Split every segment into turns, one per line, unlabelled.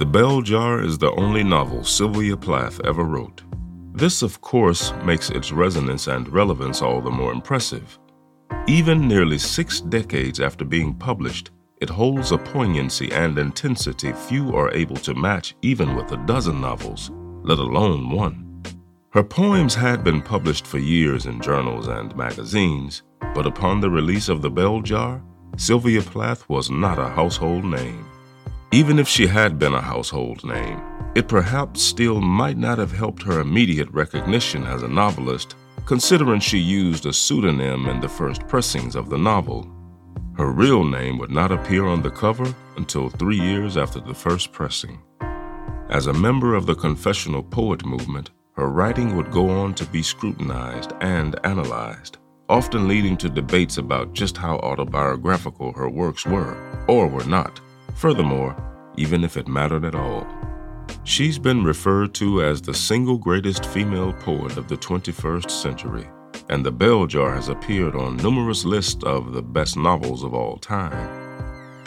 The Bell Jar is the only novel Sylvia Plath ever wrote. This, of course, makes its resonance and relevance all the more impressive. Even nearly six decades after being published, it holds a poignancy and intensity few are able to match even with a dozen novels, let alone one. Her poems had been published for years in journals and magazines, but upon the release of The Bell Jar, Sylvia Plath was not a household name. Even if she had been a household name, it perhaps still might not have helped her immediate recognition as a novelist, considering she used a pseudonym in the first pressings of the novel. Her real name would not appear on the cover until three years after the first pressing. As a member of the confessional poet movement, her writing would go on to be scrutinized and analyzed, often leading to debates about just how autobiographical her works were or were not. Furthermore, even if it mattered at all. She's been referred to as the single greatest female poet of the 21st century and The Bell Jar has appeared on numerous lists of the best novels of all time.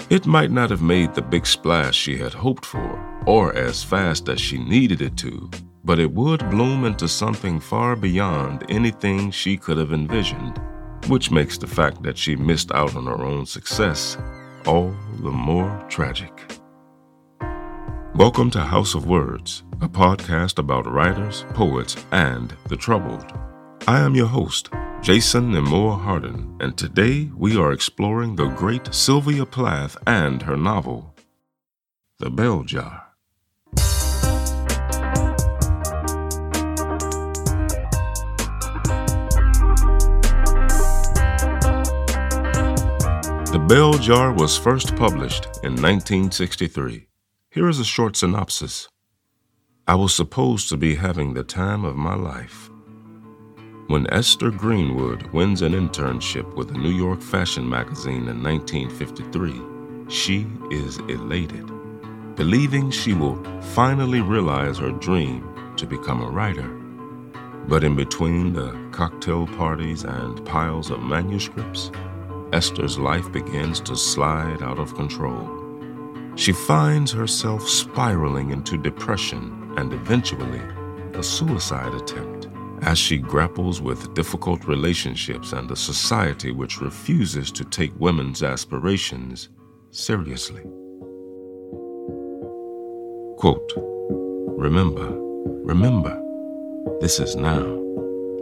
It might not have made the big splash she had hoped for, or as fast as she needed it to, but it would bloom into something far beyond anything she could have envisioned, which makes the fact that she missed out on her own success all the more tragic. Welcome to House of Words, a podcast about writers, poets, and the troubled. I am your host, Jason Nemore Hardin, and today we are exploring the great Sylvia Plath and her novel, The Bell Jar. The Bell Jar was first published in 1963. Here is a short synopsis. I was supposed to be having the time of my life. When Esther Greenwood wins an internship with a New York fashion magazine in 1953, she is elated, believing she will finally realize her dream to become a writer. But in between the cocktail parties and piles of manuscripts, Esther's life begins to slide out of control. She finds herself spiraling into depression and eventually a suicide attempt as she grapples with difficult relationships and a society which refuses to take women's aspirations seriously. Quote, Remember, remember, this is now,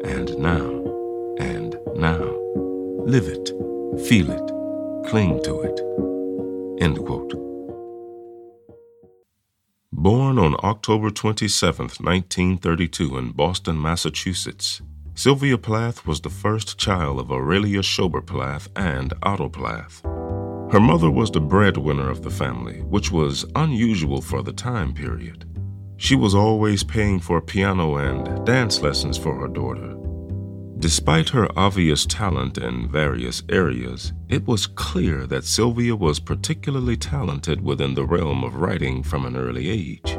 and now, and now. Live it, feel it, cling to it. End quote. Born on October 27, 1932, in Boston, Massachusetts, Sylvia Plath was the first child of Aurelia Schober Plath and Otto Plath. Her mother was the breadwinner of the family, which was unusual for the time period. She was always paying for piano and dance lessons for her daughter, Despite her obvious talent in various areas, it was clear that Sylvia was particularly talented within the realm of writing from an early age.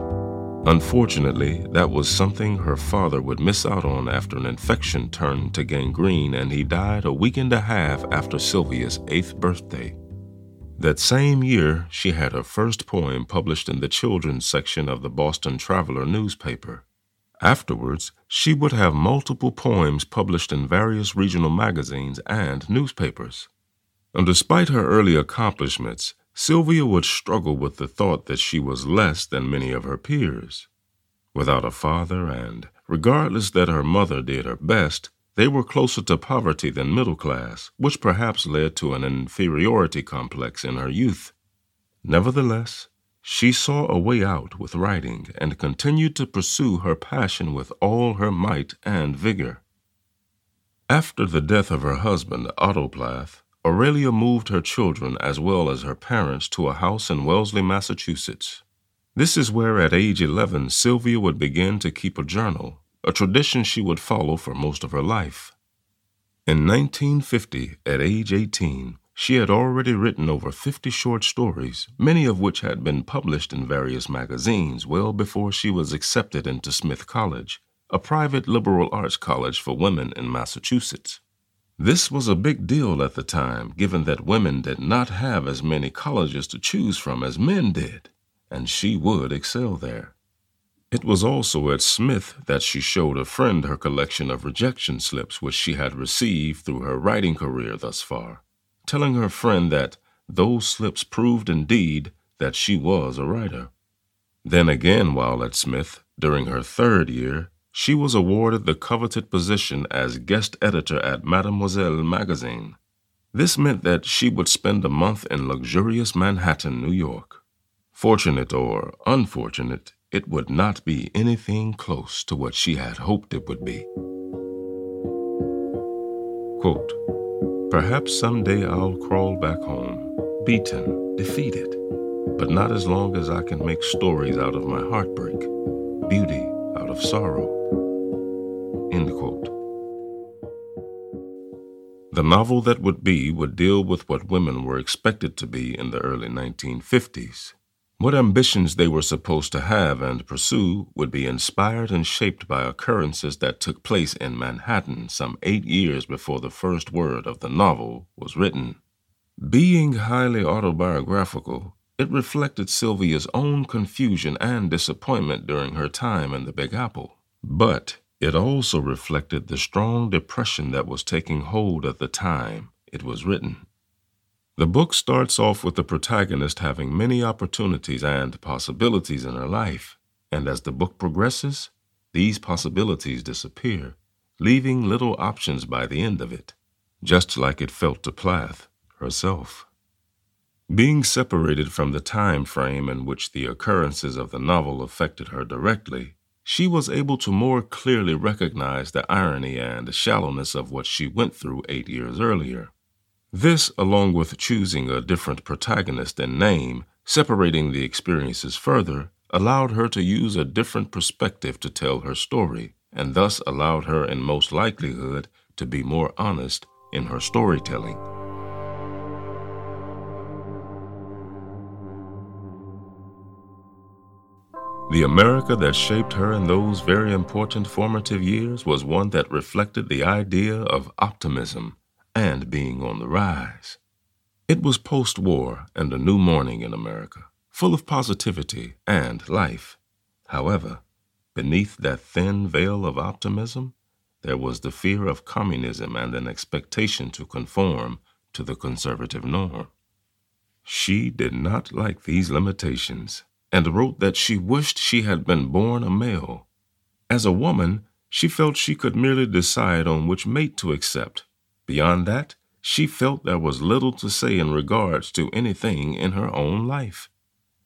Unfortunately, that was something her father would miss out on after an infection turned to gangrene and he died a week and a half after Sylvia's eighth birthday. That same year, she had her first poem published in the children's section of the Boston Traveler newspaper. Afterwards, she would have multiple poems published in various regional magazines and newspapers. And despite her early accomplishments, Sylvia would struggle with the thought that she was less than many of her peers. Without a father, and regardless that her mother did her best, they were closer to poverty than middle class, which perhaps led to an inferiority complex in her youth. Nevertheless, she saw a way out with writing and continued to pursue her passion with all her might and vigor. After the death of her husband, Otto Plath, Aurelia moved her children as well as her parents to a house in Wellesley, Massachusetts. This is where, at age 11, Sylvia would begin to keep a journal, a tradition she would follow for most of her life. In 1950, at age 18, she had already written over 50 short stories, many of which had been published in various magazines well before she was accepted into Smith College, a private liberal arts college for women in Massachusetts. This was a big deal at the time, given that women did not have as many colleges to choose from as men did, and she would excel there. It was also at Smith that she showed a friend her collection of rejection slips which she had received through her writing career thus far, telling her friend that those slips proved indeed that she was a writer. Then again, while at Smith, during her third year, she was awarded the coveted position as guest editor at Mademoiselle magazine. This meant that she would spend a month in luxurious Manhattan, New York. Fortunate or unfortunate, it would not be anything close to what she had hoped it would be. Quote, Perhaps someday I'll crawl back home, beaten, defeated, but not as long as I can make stories out of my heartbreak, beauty out of sorrow. End quote. The novel that would be would deal with what women were expected to be in the early 1950s what ambitions they were supposed to have and pursue would be inspired and shaped by occurrences that took place in Manhattan some eight years before the first word of the novel was written. Being highly autobiographical, it reflected Sylvia's own confusion and disappointment during her time in the Big Apple. But it also reflected the strong depression that was taking hold at the time it was written. The book starts off with the protagonist having many opportunities and possibilities in her life, and as the book progresses, these possibilities disappear, leaving little options by the end of it, just like it felt to Plath herself. Being separated from the time frame in which the occurrences of the novel affected her directly, she was able to more clearly recognize the irony and shallowness of what she went through eight years earlier. This, along with choosing a different protagonist and name, separating the experiences further, allowed her to use a different perspective to tell her story, and thus allowed her, in most likelihood, to be more honest in her storytelling. The America that shaped her in those very important formative years was one that reflected the idea of optimism and being on the rise. It was post war and a new morning in America, full of positivity and life. However, beneath that thin veil of optimism, there was the fear of communism and an expectation to conform to the conservative norm. She did not like these limitations and wrote that she wished she had been born a male. As a woman, she felt she could merely decide on which mate to accept Beyond that, she felt there was little to say in regards to anything in her own life.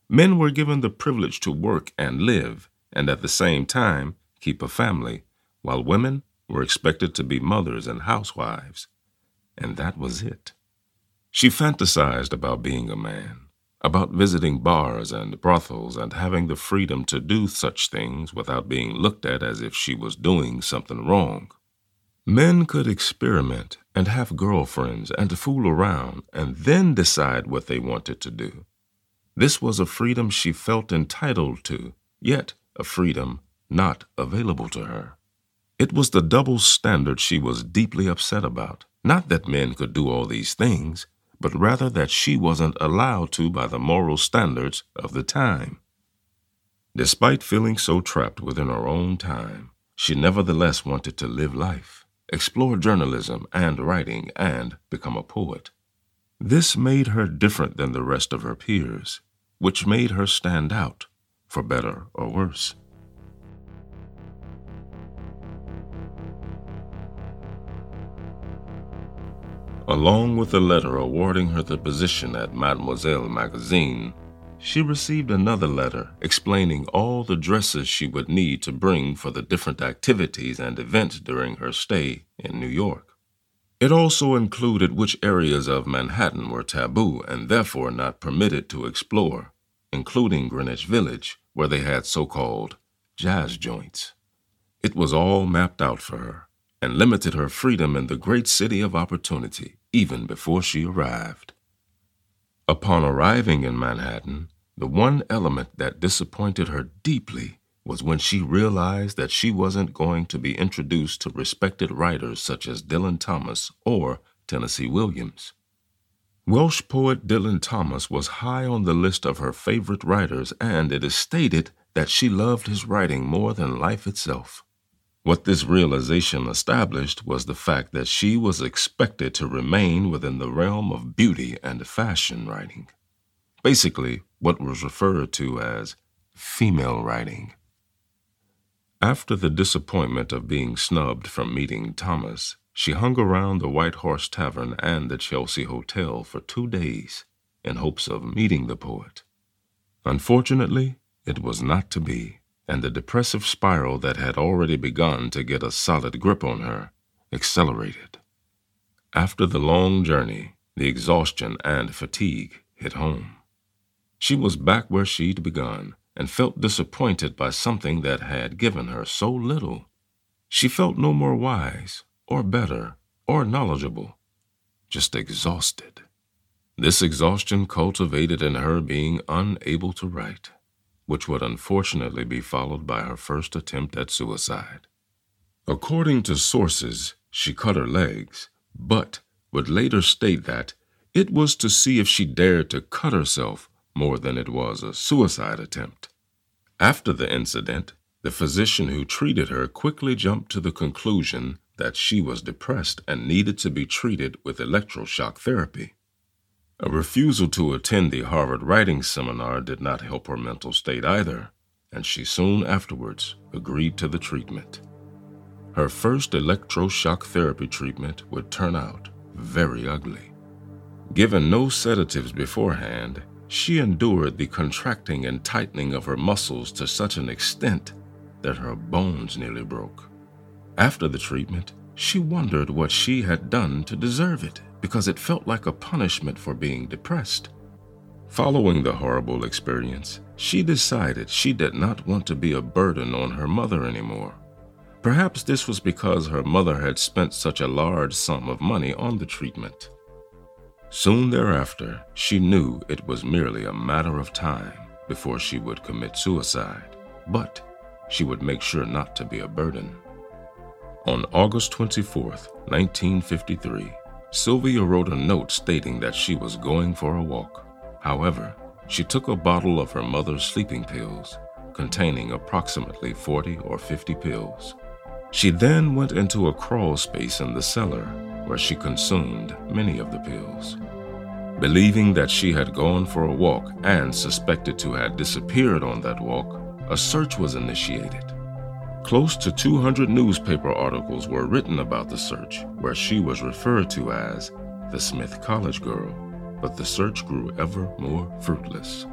Men were given the privilege to work and live, and at the same time keep a family, while women were expected to be mothers and housewives. And that was it. She fantasized about being a man, about visiting bars and brothels and having the freedom to do such things without being looked at as if she was doing something wrong. Men could experiment and have girlfriends and to fool around and then decide what they wanted to do. This was a freedom she felt entitled to, yet a freedom not available to her. It was the double standard she was deeply upset about. Not that men could do all these things, but rather that she wasn't allowed to by the moral standards of the time. Despite feeling so trapped within her own time, she nevertheless wanted to live life explore journalism and writing, and become a poet. This made her different than the rest of her peers, which made her stand out, for better or worse. Along with a letter awarding her the position at Mademoiselle magazine, she received another letter explaining all the dresses she would need to bring for the different activities and events during her stay in New York. It also included which areas of Manhattan were taboo and therefore not permitted to explore, including Greenwich Village, where they had so called jazz joints. It was all mapped out for her and limited her freedom in the great city of opportunity even before she arrived. Upon arriving in Manhattan, the one element that disappointed her deeply was when she realized that she wasn't going to be introduced to respected writers such as Dylan Thomas or Tennessee Williams. Welsh poet Dylan Thomas was high on the list of her favorite writers, and it is stated that she loved his writing more than life itself. What this realization established was the fact that she was expected to remain within the realm of beauty and fashion writing. Basically, what was referred to as female writing. After the disappointment of being snubbed from meeting Thomas, she hung around the White Horse Tavern and the Chelsea Hotel for two days in hopes of meeting the poet. Unfortunately, it was not to be, and the depressive spiral that had already begun to get a solid grip on her accelerated. After the long journey, the exhaustion and fatigue hit home. She was back where she'd begun and felt disappointed by something that had given her so little. She felt no more wise or better, or knowledgeable, just exhausted. This exhaustion cultivated in her being unable to write, which would unfortunately be followed by her first attempt at suicide. According to sources, she cut her legs, but would later state that it was to see if she dared to cut herself more than it was a suicide attempt. After the incident, the physician who treated her quickly jumped to the conclusion that she was depressed and needed to be treated with electroshock therapy. A refusal to attend the Harvard writing seminar did not help her mental state either, and she soon afterwards agreed to the treatment. Her first electroshock therapy treatment would turn out very ugly. Given no sedatives beforehand, she endured the contracting and tightening of her muscles to such an extent that her bones nearly broke. After the treatment, she wondered what she had done to deserve it because it felt like a punishment for being depressed. Following the horrible experience, she decided she did not want to be a burden on her mother anymore. Perhaps this was because her mother had spent such a large sum of money on the treatment. Soon thereafter, she knew it was merely a matter of time before she would commit suicide, but she would make sure not to be a burden. On August 24, 1953, Sylvia wrote a note stating that she was going for a walk. However, she took a bottle of her mother's sleeping pills, containing approximately 40 or 50 pills. She then went into a crawl space in the cellar where she consumed many of the pills. Believing that she had gone for a walk and suspected to have disappeared on that walk, a search was initiated. Close to 200 newspaper articles were written about the search, where she was referred to as the Smith College Girl, but the search grew ever more fruitless.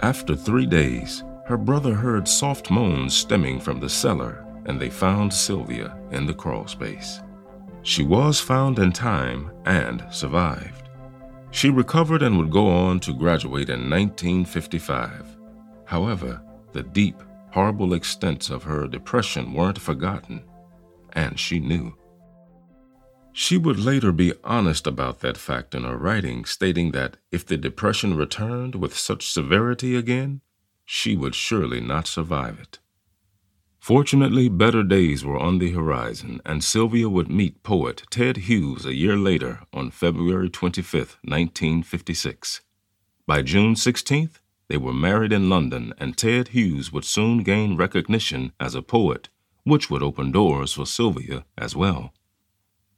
After three days, her brother heard soft moans stemming from the cellar, and they found Sylvia in the crawl space. She was found in time and survived. She recovered and would go on to graduate in 1955. However, the deep horrible extents of her depression weren't forgotten, and she knew. She would later be honest about that fact in her writing, stating that if the depression returned with such severity again, she would surely not survive it. Fortunately, better days were on the horizon, and Sylvia would meet poet Ted Hughes a year later on February 25, 1956. By June 16th, they were married in London, and Ted Hughes would soon gain recognition as a poet, which would open doors for Sylvia as well.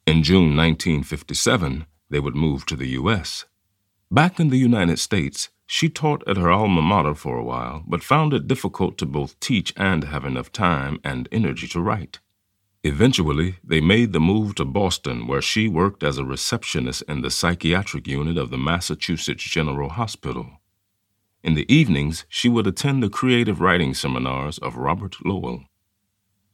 In June 1957, they would move to the U.S. Back in the United States, she taught at her alma mater for a while, but found it difficult to both teach and have enough time and energy to write. Eventually, they made the move to Boston, where she worked as a receptionist in the psychiatric unit of the Massachusetts General Hospital. In the evenings, she would attend the creative writing seminars of Robert Lowell.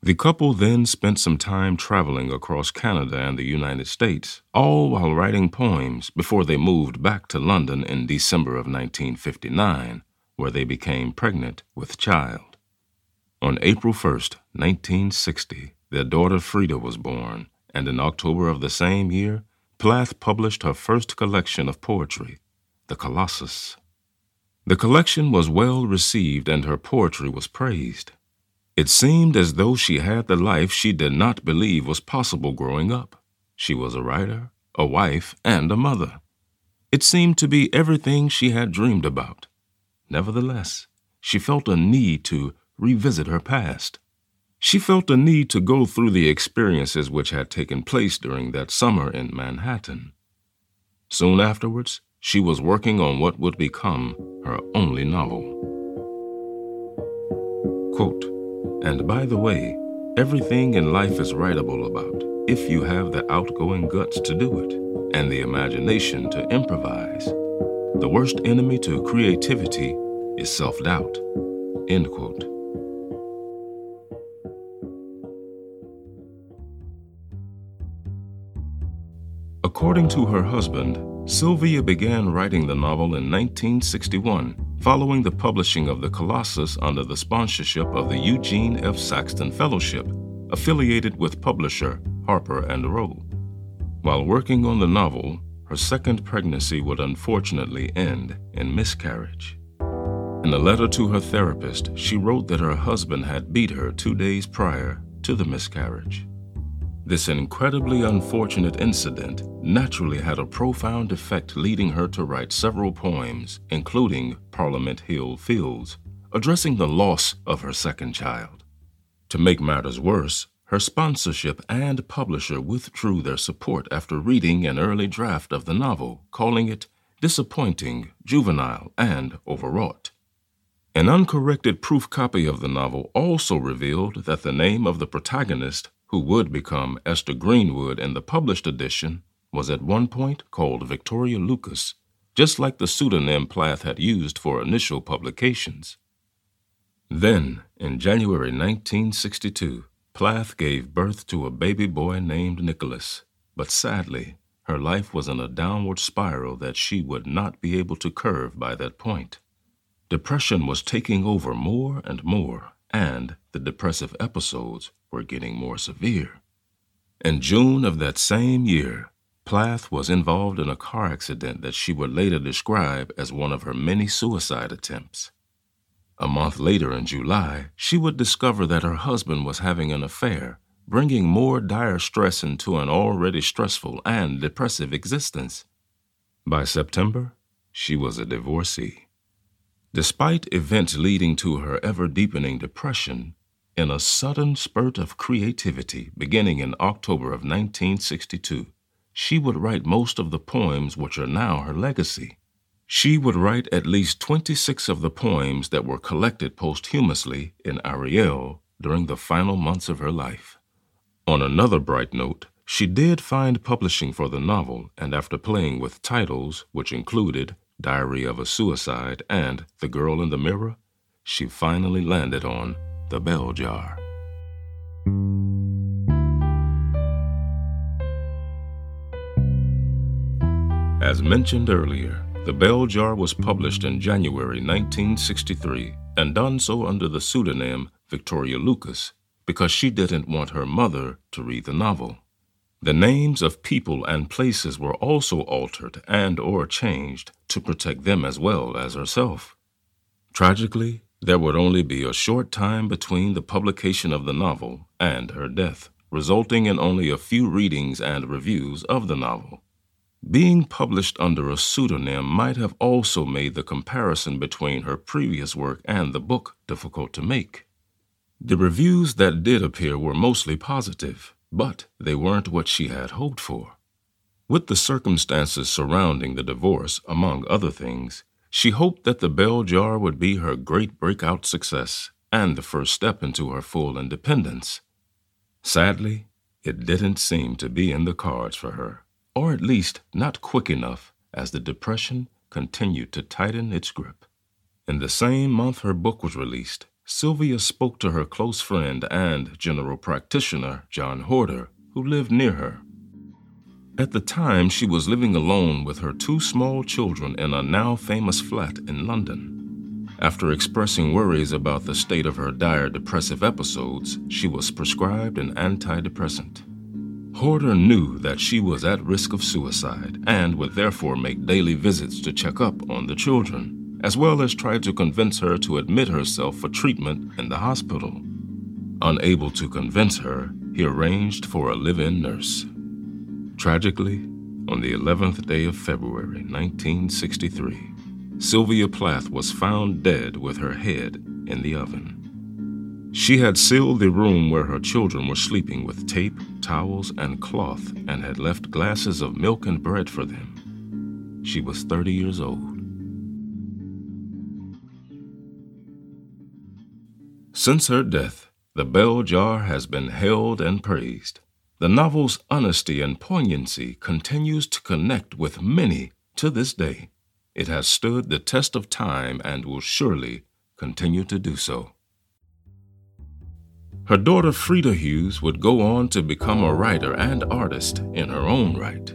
The couple then spent some time traveling across Canada and the United States, all while writing poems before they moved back to London in December of 1959, where they became pregnant with child. On April 1, 1960, their daughter Frieda was born, and in October of the same year, Plath published her first collection of poetry, The Colossus. The collection was well received and her poetry was praised. It seemed as though she had the life she did not believe was possible growing up. She was a writer, a wife, and a mother. It seemed to be everything she had dreamed about. Nevertheless, she felt a need to revisit her past. She felt a need to go through the experiences which had taken place during that summer in Manhattan. Soon afterwards, she was working on what would become her only novel. Quote, and by the way, everything in life is writable about if you have the outgoing guts to do it and the imagination to improvise. The worst enemy to creativity is self doubt. End quote. According to her husband, Sylvia began writing the novel in 1961, following the publishing of The Colossus under the sponsorship of the Eugene F. Saxton Fellowship, affiliated with publisher Harper and Row. While working on the novel, her second pregnancy would unfortunately end in miscarriage. In a letter to her therapist, she wrote that her husband had beat her two days prior to the miscarriage. This incredibly unfortunate incident naturally had a profound effect, leading her to write several poems, including Parliament Hill Fields, addressing the loss of her second child. To make matters worse, her sponsorship and publisher withdrew their support after reading an early draft of the novel, calling it disappointing, juvenile, and overwrought. An uncorrected proof copy of the novel also revealed that the name of the protagonist who would become Esther Greenwood in the published edition, was at one point called Victoria Lucas, just like the pseudonym Plath had used for initial publications. Then, in January 1962, Plath gave birth to a baby boy named Nicholas, but sadly, her life was in a downward spiral that she would not be able to curve by that point. Depression was taking over more and more, and the depressive episodes were getting more severe. In June of that same year, Plath was involved in a car accident that she would later describe as one of her many suicide attempts. A month later, in July, she would discover that her husband was having an affair, bringing more dire stress into an already stressful and depressive existence. By September, she was a divorcee. Despite events leading to her ever deepening depression, in a sudden spurt of creativity beginning in October of 1962, she would write most of the poems which are now her legacy. She would write at least 26 of the poems that were collected posthumously in Ariel during the final months of her life. On another bright note, she did find publishing for the novel, and after playing with titles which included Diary of a Suicide, and The Girl in the Mirror, she finally landed on The Bell Jar. As mentioned earlier, The Bell Jar was published in January 1963 and done so under the pseudonym Victoria Lucas because she didn't want her mother to read the novel. The names of people and places were also altered and or changed to protect them as well as herself. Tragically, there would only be a short time between the publication of the novel and her death, resulting in only a few readings and reviews of the novel. Being published under a pseudonym might have also made the comparison between her previous work and the book difficult to make. The reviews that did appear were mostly positive, but they weren't what she had hoped for. With the circumstances surrounding the divorce, among other things, she hoped that the bell jar would be her great breakout success and the first step into her full independence. Sadly, it didn't seem to be in the cards for her, or at least not quick enough as the depression continued to tighten its grip. In the same month her book was released, Sylvia spoke to her close friend and general practitioner, John Horder, who lived near her. At the time, she was living alone with her two small children in a now famous flat in London. After expressing worries about the state of her dire depressive episodes, she was prescribed an antidepressant. Horder knew that she was at risk of suicide and would therefore make daily visits to check up on the children as well as tried to convince her to admit herself for treatment in the hospital. Unable to convince her, he arranged for a live in nurse. Tragically, On the 11th day of February, 1963, Sylvia Plath was found dead with her head in the oven. She had sealed the room where her children were sleeping with tape, towels, and cloth and had left glasses of milk and bread for them. She was 30 years old. Since her death, the bell jar has been held and praised. The novel's honesty and poignancy continues to connect with many to this day. It has stood the test of time and will surely continue to do so. Her daughter Frieda Hughes would go on to become a writer and artist in her own right.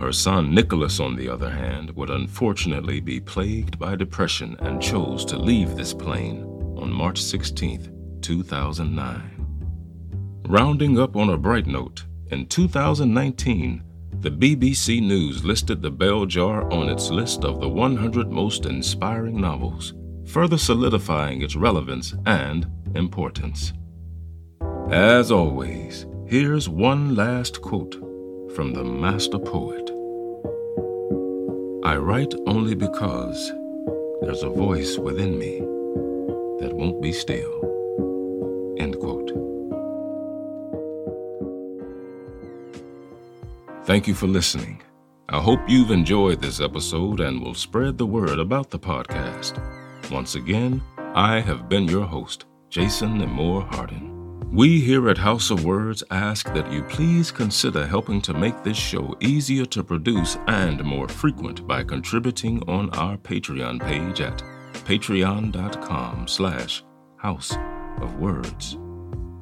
Her son Nicholas, on the other hand, would unfortunately be plagued by depression and chose to leave this plane on March 16, 2009. Rounding up on a bright note, in 2019, the BBC News listed The Bell Jar on its list of the 100 most inspiring novels, further solidifying its relevance and importance. As always, here's one last quote from the master poet I write only because there's a voice within me that won't be still. End quote. Thank you for listening. I hope you've enjoyed this episode and will spread the word about the podcast. Once again, I have been your host, Jason Nemore Hardin. We here at House of Words ask that you please consider helping to make this show easier to produce and more frequent by contributing on our Patreon page at patreon.com slash house of words.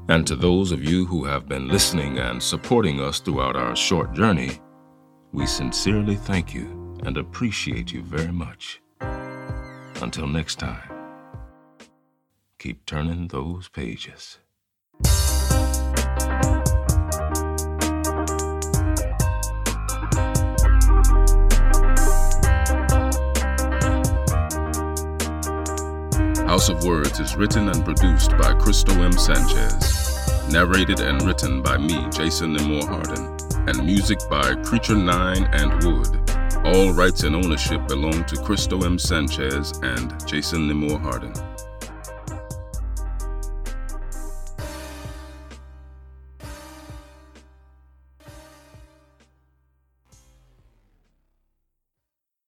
And to those of you who have been listening and supporting us throughout our short journey, we sincerely thank you and appreciate you very much. Until next time, keep turning those pages. House of Words is written and produced by Cristo M. Sanchez. Narrated and written by me, Jason Nemore Hardin. And music by Creature 9 and Wood. All rights and ownership belong to Cristo M. Sanchez and Jason Nemore Hardin.